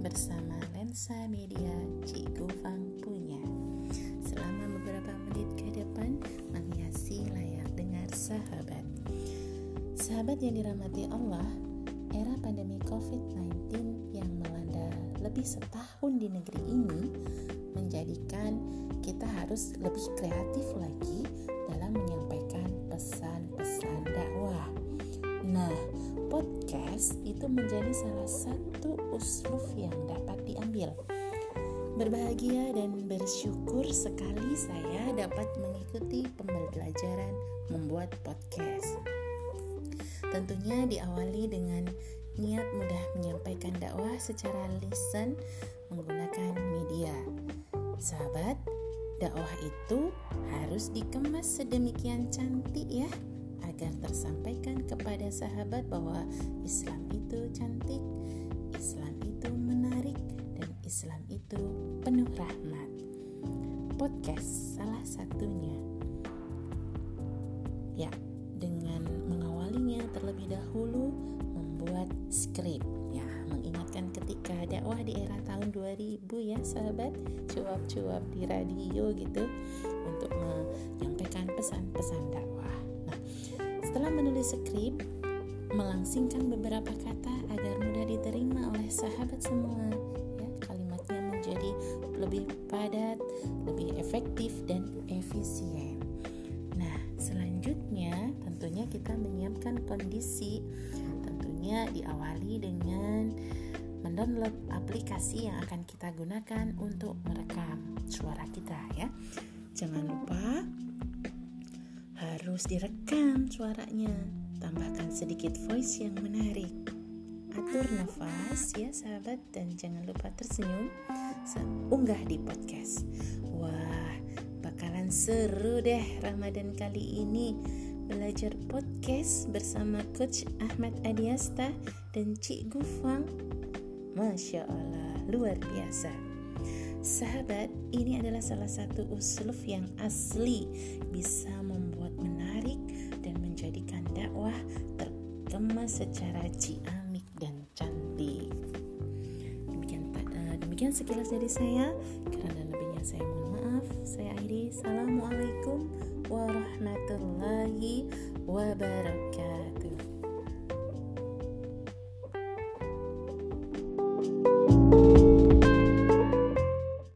Bersama Lensa Media Cikgu Fang punya Selama beberapa menit ke depan Menghiasi layar dengar sahabat Sahabat yang dirahmati Allah era pandemi COVID-19 yang melanda lebih setahun di negeri ini menjadikan kita harus lebih kreatif lagi dalam menyampaikan pesan-pesan dakwah. Podcast itu menjadi salah satu usluf yang dapat diambil. Berbahagia dan bersyukur sekali saya dapat mengikuti pembelajaran membuat podcast. Tentunya diawali dengan niat mudah menyampaikan dakwah secara lisan menggunakan media. Sahabat, dakwah itu harus dikemas sedemikian cantik ya agar tersampaikan kepada sahabat bahwa Islam itu cantik, Islam itu menarik dan Islam itu penuh rahmat. Podcast salah satunya. Ya, dengan mengawalinya terlebih dahulu membuat skrip ya mengingatkan ketika dakwah di era tahun 2000 ya sahabat cuap-cuap di radio gitu untuk setelah menulis skrip melangsingkan beberapa kata agar mudah diterima oleh sahabat semua ya. Kalimatnya menjadi lebih padat lebih efektif dan efisien. Nah selanjutnya tentunya kita menyiapkan kondisi. Tentunya diawali dengan mendownload aplikasi yang akan kita gunakan untuk merekam suara kita ya. Jangan lupa harus direkam suaranya. Tambahkan sedikit voice yang menarik. Atur nafas ya sahabat dan jangan lupa tersenyum. Unggah di podcast. Wah, bakalan seru deh Ramadan kali ini belajar podcast bersama Coach Ahmad Adiasta dan Cik Gufang. Masya Allah, luar biasa. Sahabat, ini adalah salah satu usluf yang asli bisa membuat dakwah terkemas secara ciamik dan cantik. Demikian, uh, demikian sekilas dari saya. Karena lebihnya saya mohon maaf. Saya akhiri. Assalamualaikum warahmatullahi wabarakatuh.